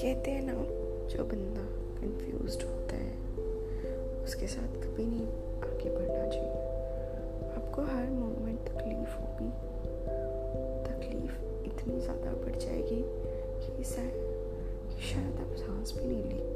कहते हैं ना, जो बंदा कंफ्यूज होता है, उसके साथ कभी नहीं आगे बढ़ना चाहिए। आपको हर मोमेंट तकलीफ़ होगी। तकलीफ़ इतनी ज़्यादा बढ़ जाएगी कि शायद कि शायद आप सांस भी नहीं ले